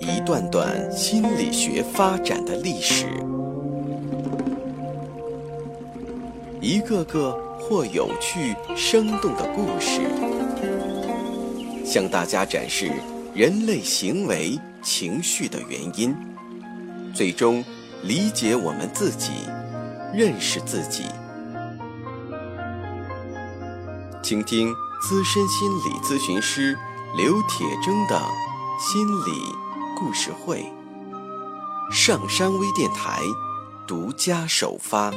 一段段心理学发展的历史，一个个或有趣生动的故事，向大家展示人类行为情绪的原因，最终理解我们自己，认识自己。倾听资深心理咨询师刘铁铮的心理故事会，上山微电台独家首发。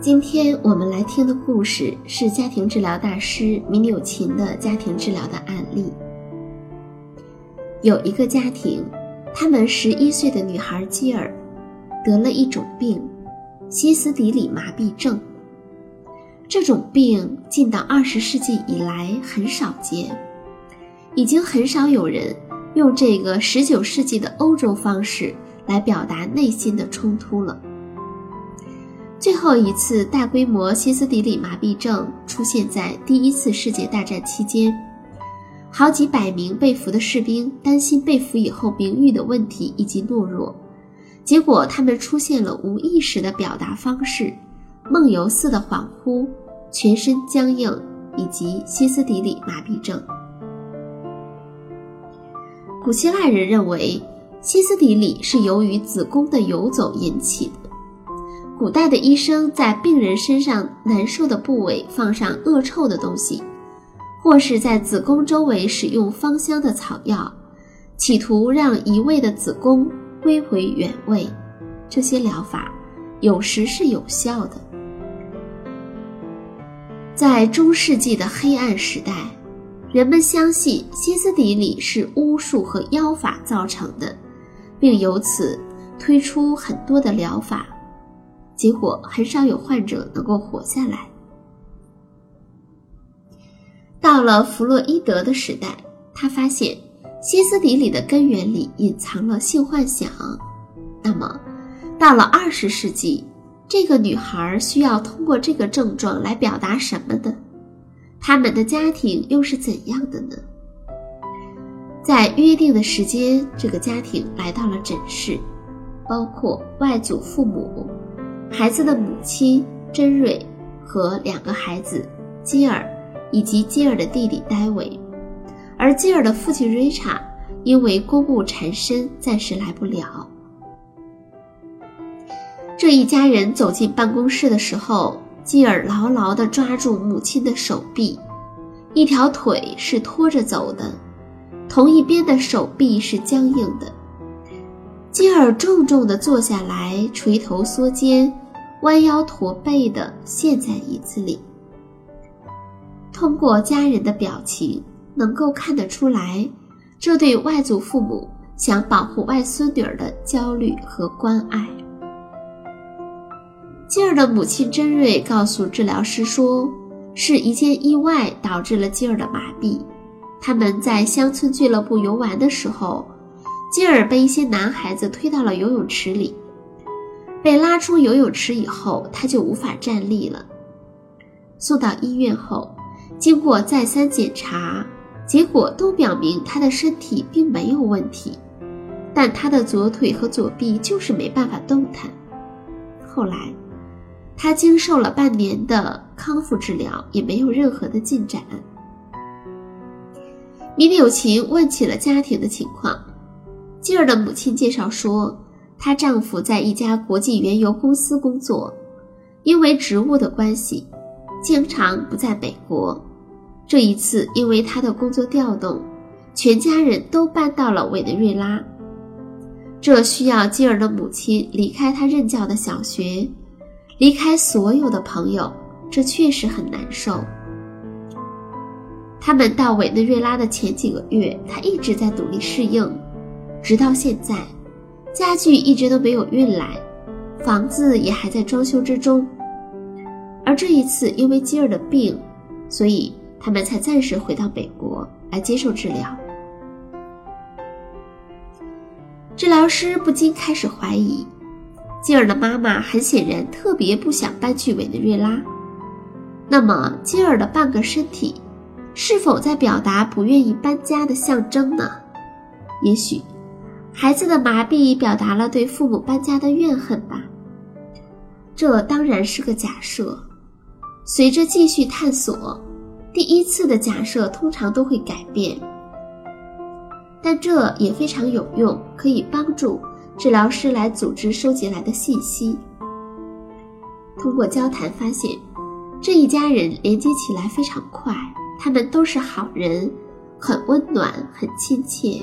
今天我们来听的故事是家庭治疗大师米柳琴的家庭治疗的案例。有一个家庭，他们十一岁的女孩基尔得了一种病——歇斯底里麻痹症。这种病近到二十世纪以来很少见，已经很少有人用这个十九世纪的欧洲方式来表达内心的冲突了。最后一次大规模歇斯底里麻痹症出现在第一次世界大战期间。好几百名被俘的士兵担心被俘以后名誉的问题以及懦弱，结果他们出现了无意识的表达方式、梦游似的恍惚、全身僵硬以及歇斯底里麻痹症。古希腊人认为歇斯底里是由于子宫的游走引起的。古代的医生在病人身上难受的部位放上恶臭的东西。或是在子宫周围使用芳香的草药，企图让移位的子宫归回原位。这些疗法有时是有效的。在中世纪的黑暗时代，人们相信歇斯底里是巫术和妖法造成的，并由此推出很多的疗法，结果很少有患者能够活下来。到了弗洛伊德的时代，他发现歇斯底里的根源里隐藏了性幻想。那么，到了二十世纪，这个女孩需要通过这个症状来表达什么呢？他们的家庭又是怎样的呢？在约定的时间，这个家庭来到了诊室，包括外祖父母、孩子的母亲珍瑞和两个孩子基尔。以及基尔的弟弟戴维，而基尔的父亲瑞查因为公务缠身，暂时来不了。这一家人走进办公室的时候，基尔牢牢地抓住母亲的手臂，一条腿是拖着走的，同一边的手臂是僵硬的。基尔重重地坐下来，垂头缩肩，弯腰驼背地陷在椅子里。通过家人的表情，能够看得出来，这对外祖父母想保护外孙女儿的焦虑和关爱。基尔的母亲珍瑞告诉治疗师说，是一件意外导致了基尔的麻痹。他们在乡村俱乐部游玩的时候，基尔被一些男孩子推到了游泳池里，被拉出游泳池以后，他就无法站立了。送到医院后。经过再三检查，结果都表明他的身体并没有问题，但他的左腿和左臂就是没办法动弹。后来，他经受了半年的康复治疗，也没有任何的进展。米柳琴问起了家庭的情况，基尔的母亲介绍说，她丈夫在一家国际原油公司工作，因为职务的关系。经常不在美国，这一次因为他的工作调动，全家人都搬到了委内瑞拉。这需要基尔的母亲离开他任教的小学，离开所有的朋友，这确实很难受。他们到委内瑞拉的前几个月，他一直在努力适应，直到现在，家具一直都没有运来，房子也还在装修之中。而这一次，因为基尔的病，所以他们才暂时回到美国来接受治疗。治疗师不禁开始怀疑，基尔的妈妈很显然特别不想搬去委内瑞拉。那么，基尔的半个身体是否在表达不愿意搬家的象征呢？也许，孩子的麻痹表达了对父母搬家的怨恨吧。这当然是个假设。随着继续探索，第一次的假设通常都会改变。但这也非常有用，可以帮助治疗师来组织收集来的信息。通过交谈发现，这一家人连接起来非常快，他们都是好人，很温暖，很亲切。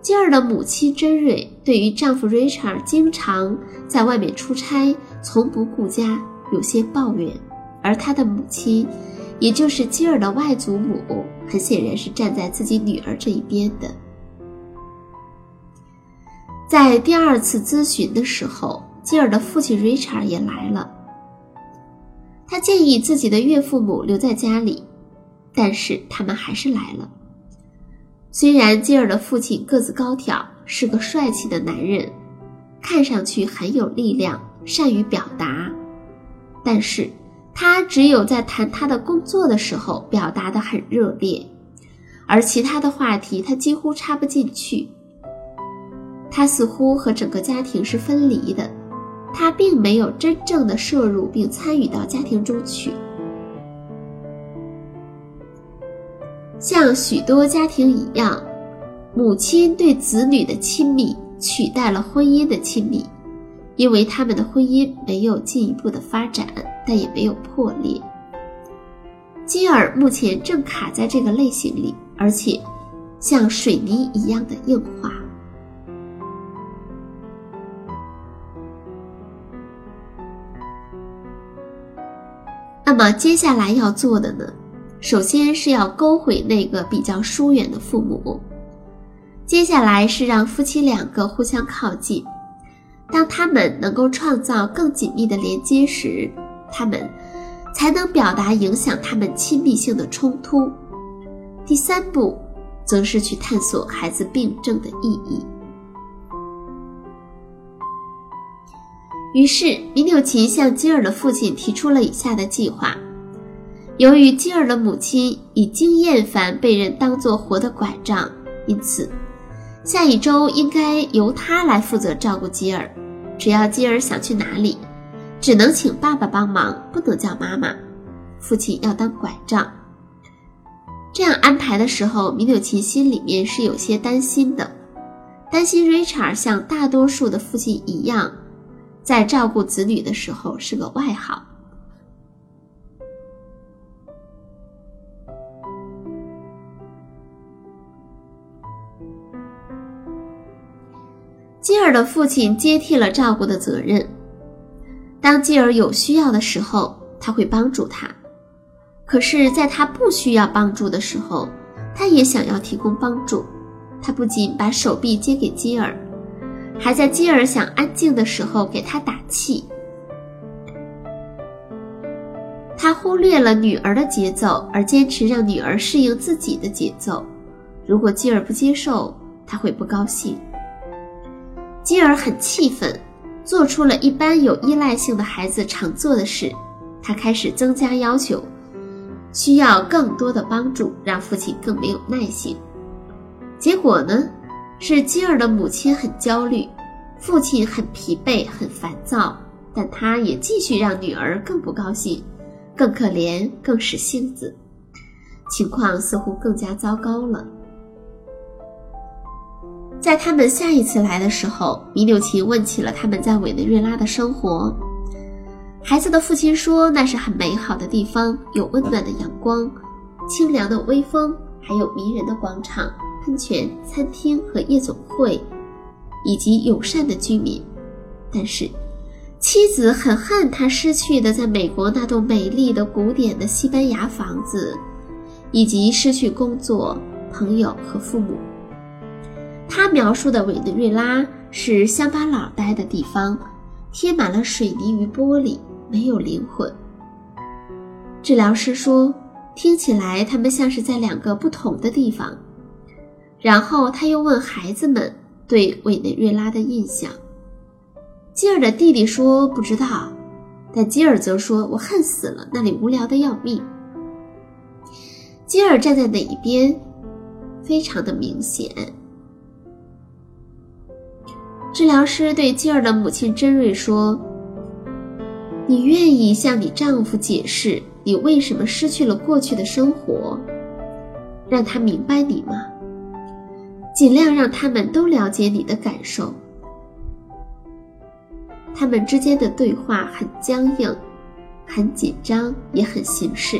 基尔的母亲珍瑞对于丈夫 Richard 经常在外面出差，从不顾家，有些抱怨，而她的母亲。也就是基尔的外祖母，很显然是站在自己女儿这一边的。在第二次咨询的时候，基尔的父亲 Richard 也来了。他建议自己的岳父母留在家里，但是他们还是来了。虽然基尔的父亲个子高挑，是个帅气的男人，看上去很有力量，善于表达，但是。他只有在谈他的工作的时候表达的很热烈，而其他的话题他几乎插不进去。他似乎和整个家庭是分离的，他并没有真正的摄入并参与到家庭中去。像许多家庭一样，母亲对子女的亲密取代了婚姻的亲密。因为他们的婚姻没有进一步的发展，但也没有破裂。基尔目前正卡在这个类型里，而且像水泥一样的硬化。那么接下来要做的呢？首先是要勾回那个比较疏远的父母，接下来是让夫妻两个互相靠近。当他们能够创造更紧密的连接时，他们才能表达影响他们亲密性的冲突。第三步，则是去探索孩子病症的意义。于是，米纽奇向基尔的父亲提出了以下的计划：由于基尔的母亲已经厌烦被人当作活的拐杖，因此下一周应该由他来负责照顾基尔。只要基尔想去哪里，只能请爸爸帮忙，不能叫妈妈。父亲要当拐杖。这样安排的时候，米纽琴心里面是有些担心的，担心 Richard 像大多数的父亲一样，在照顾子女的时候是个外行。的父亲接替了照顾的责任。当基尔有需要的时候，他会帮助他；可是，在他不需要帮助的时候，他也想要提供帮助。他不仅把手臂接给基尔，还在基尔想安静的时候给他打气。他忽略了女儿的节奏，而坚持让女儿适应自己的节奏。如果基尔不接受，他会不高兴。基尔很气愤，做出了一般有依赖性的孩子常做的事。他开始增加要求，需要更多的帮助，让父亲更没有耐心。结果呢，是基尔的母亲很焦虑，父亲很疲惫、很烦躁，但他也继续让女儿更不高兴，更可怜，更使性子。情况似乎更加糟糕了。在他们下一次来的时候，米纽奇问起了他们在委内瑞拉的生活。孩子的父亲说，那是很美好的地方，有温暖的阳光、清凉的微风，还有迷人的广场、喷泉、餐厅和夜总会，以及友善的居民。但是，妻子很恨他失去的在美国那栋美丽的古典的西班牙房子，以及失去工作、朋友和父母。他描述的委内瑞拉是乡巴佬待的地方，贴满了水泥与玻璃，没有灵魂。治疗师说，听起来他们像是在两个不同的地方。然后他又问孩子们对委内瑞拉的印象。基尔的弟弟说不知道，但基尔则说：“我恨死了，那里无聊的要命。”基尔站在哪一边，非常的明显。治疗师对基尔的母亲珍瑞说：“你愿意向你丈夫解释你为什么失去了过去的生活，让他明白你吗？尽量让他们都了解你的感受。”他们之间的对话很僵硬，很紧张，也很形式。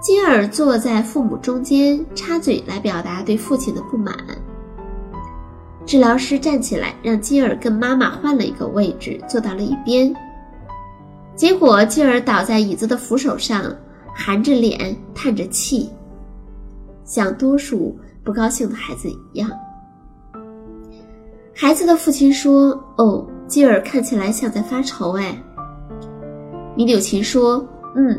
基尔坐在父母中间，插嘴来表达对父亲的不满。治疗师站起来，让基尔跟妈妈换了一个位置，坐到了一边。结果，基尔倒在椅子的扶手上，含着脸，叹着气，像多数不高兴的孩子一样。孩子的父亲说：“哦。”基尔看起来像在发愁。哎，米柳琴说：“嗯，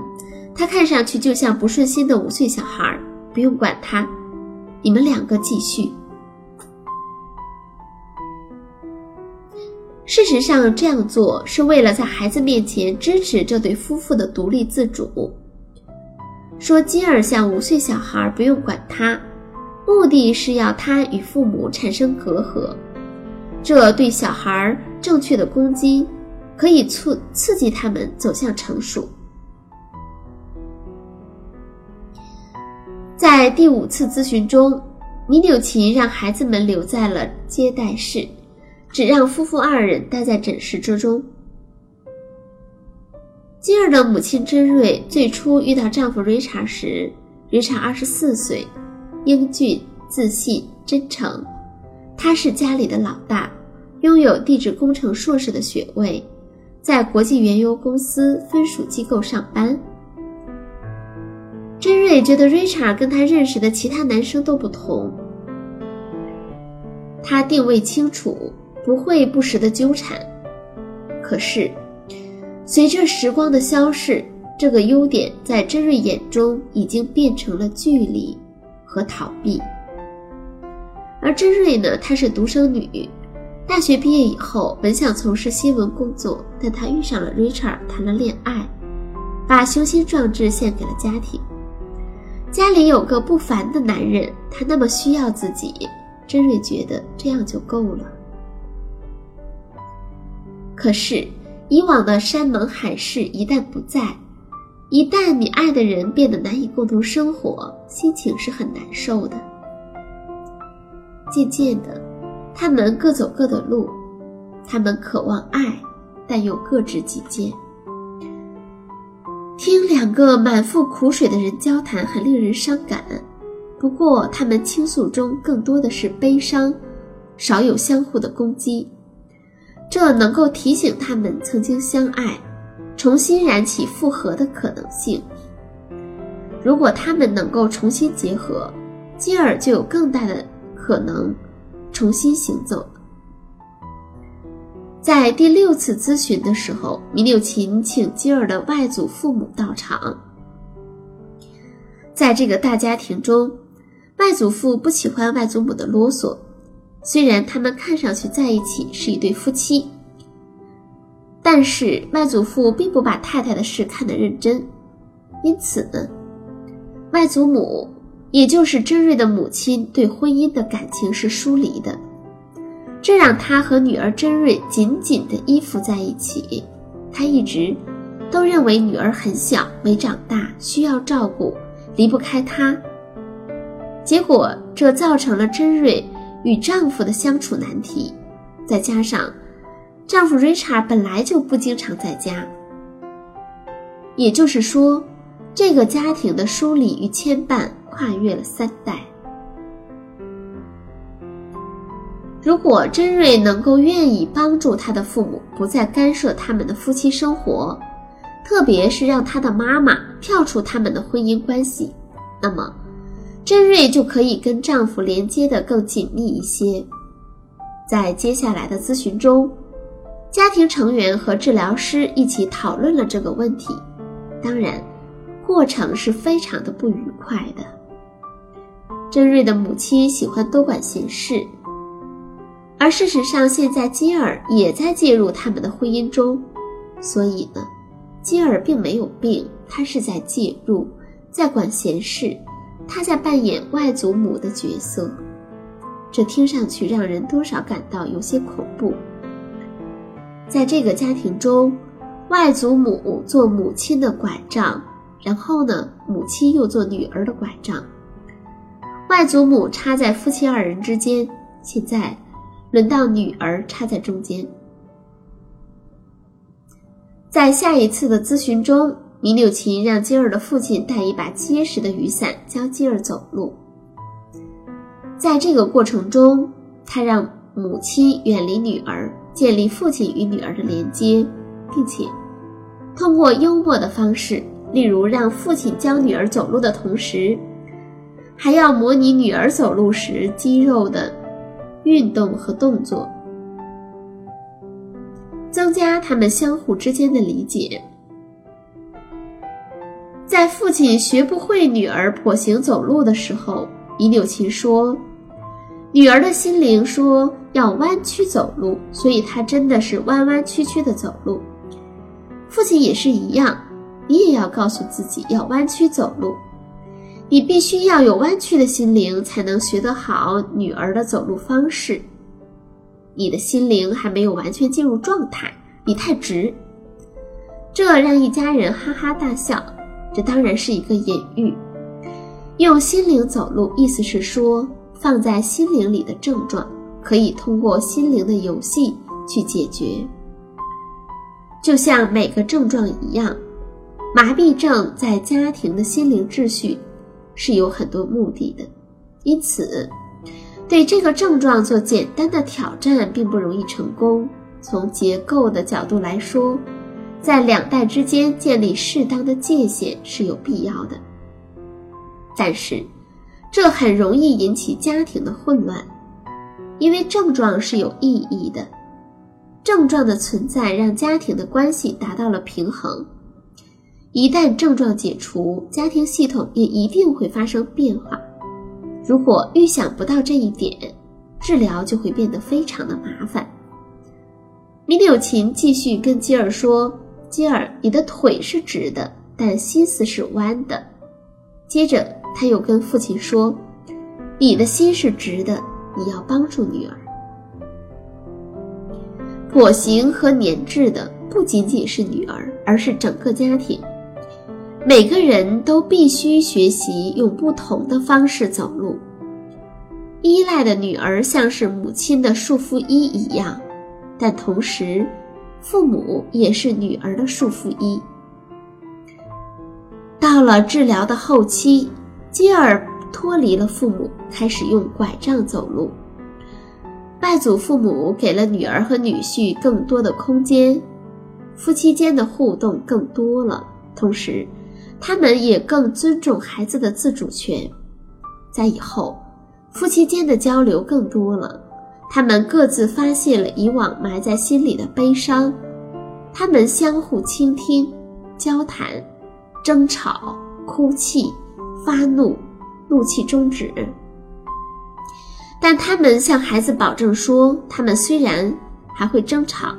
他看上去就像不顺心的五岁小孩。不用管他，你们两个继续。”事实上，这样做是为了在孩子面前支持这对夫妇的独立自主。说基尔像五岁小孩，不用管他，目的是要他与父母产生隔阂。这对小孩正确的攻击，可以促刺激他们走向成熟。在第五次咨询中，米纽琴让孩子们留在了接待室，只让夫妇二人待在诊室之中。基尔的母亲珍瑞最初遇到丈夫瑞查时，瑞查二十四岁，英俊、自信、真诚。他是家里的老大，拥有地质工程硕士的学位，在国际原油公司分属机构上班。珍瑞觉得 Richard 跟他认识的其他男生都不同，他定位清楚，不会不时的纠缠。可是，随着时光的消逝，这个优点在珍瑞眼中已经变成了距离和逃避。而珍瑞呢，她是独生女，大学毕业以后本想从事新闻工作，但她遇上了 Richard，谈了恋爱，把雄心壮志献给了家庭。家里有个不凡的男人，他那么需要自己，珍瑞觉得这样就够了。可是，以往的山盟海誓一旦不在，一旦你爱的人变得难以共同生活，心情是很难受的。渐渐的，他们各走各的路，他们渴望爱，但又各执己见。听两个满腹苦水的人交谈，很令人伤感。不过，他们倾诉中更多的是悲伤，少有相互的攻击。这能够提醒他们曾经相爱，重新燃起复合的可能性。如果他们能够重新结合，基尔就有更大的。可能重新行走。在第六次咨询的时候，米柳琴请基尔的外祖父母到场。在这个大家庭中，外祖父不喜欢外祖母的啰嗦，虽然他们看上去在一起是一对夫妻，但是外祖父并不把太太的事看得认真，因此呢，外祖母。也就是珍瑞的母亲对婚姻的感情是疏离的，这让他和女儿珍瑞紧紧地依附在一起。他一直都认为女儿很小，没长大，需要照顾，离不开她。结果这造成了珍瑞与丈夫的相处难题，再加上丈夫 Richard 本来就不经常在家，也就是说，这个家庭的疏离与牵绊。跨越了三代。如果珍瑞能够愿意帮助他的父母，不再干涉他们的夫妻生活，特别是让他的妈妈跳出他们的婚姻关系，那么珍瑞就可以跟丈夫连接的更紧密一些。在接下来的咨询中，家庭成员和治疗师一起讨论了这个问题。当然，过程是非常的不愉快的。珍瑞的母亲喜欢多管闲事，而事实上，现在基尔也在介入他们的婚姻中，所以呢，基尔并没有病，他是在介入，在管闲事，他在扮演外祖母的角色。这听上去让人多少感到有些恐怖。在这个家庭中，外祖母做母亲的拐杖，然后呢，母亲又做女儿的拐杖。外祖母插在夫妻二人之间，现在轮到女儿插在中间。在下一次的咨询中，米柳琴让基尔的父亲带一把结实的雨伞教基尔走路。在这个过程中，他让母亲远离女儿，建立父亲与女儿的连接，并且通过幽默的方式，例如让父亲教女儿走路的同时，还要模拟女儿走路时肌肉的运动和动作，增加他们相互之间的理解。在父亲学不会女儿跛行走路的时候，伊柳琴说。女儿的心灵说要弯曲走路，所以她真的是弯弯曲曲的走路。父亲也是一样，你也要告诉自己要弯曲走路。你必须要有弯曲的心灵，才能学得好女儿的走路方式。你的心灵还没有完全进入状态，你太直。这让一家人哈哈大笑。这当然是一个隐喻，用心灵走路，意思是说。放在心灵里的症状，可以通过心灵的游戏去解决。就像每个症状一样，麻痹症在家庭的心灵秩序是有很多目的的，因此对这个症状做简单的挑战并不容易成功。从结构的角度来说，在两代之间建立适当的界限是有必要的，但是。这很容易引起家庭的混乱，因为症状是有意义的，症状的存在让家庭的关系达到了平衡。一旦症状解除，家庭系统也一定会发生变化。如果预想不到这一点，治疗就会变得非常的麻烦。米柳琴继续跟基尔说：“基尔，你的腿是直的，但心思是弯的。”接着。他又跟父亲说：“你的心是直的，你要帮助女儿。跛行和粘滞的不仅仅是女儿，而是整个家庭。每个人都必须学习用不同的方式走路。依赖的女儿像是母亲的束缚衣一样，但同时，父母也是女儿的束缚衣。到了治疗的后期。”基尔脱离了父母，开始用拐杖走路。外祖父母给了女儿和女婿更多的空间，夫妻间的互动更多了。同时，他们也更尊重孩子的自主权。在以后，夫妻间的交流更多了，他们各自发泄了以往埋在心里的悲伤，他们相互倾听、交谈、争吵、哭泣。发怒，怒气终止。但他们向孩子保证说，他们虽然还会争吵，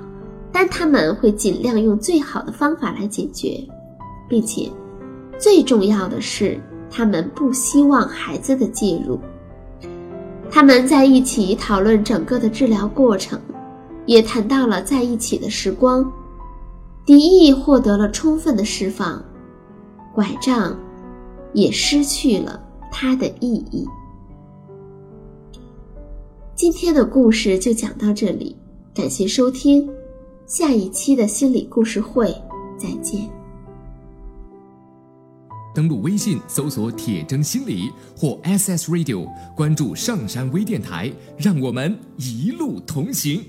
但他们会尽量用最好的方法来解决，并且最重要的是，他们不希望孩子的介入。他们在一起讨论整个的治疗过程，也谈到了在一起的时光。敌意获得了充分的释放，拐杖。也失去了它的意义。今天的故事就讲到这里，感谢收听，下一期的心理故事会再见。登录微信搜索“铁铮心理”或 “SS Radio”，关注上山微电台，让我们一路同行。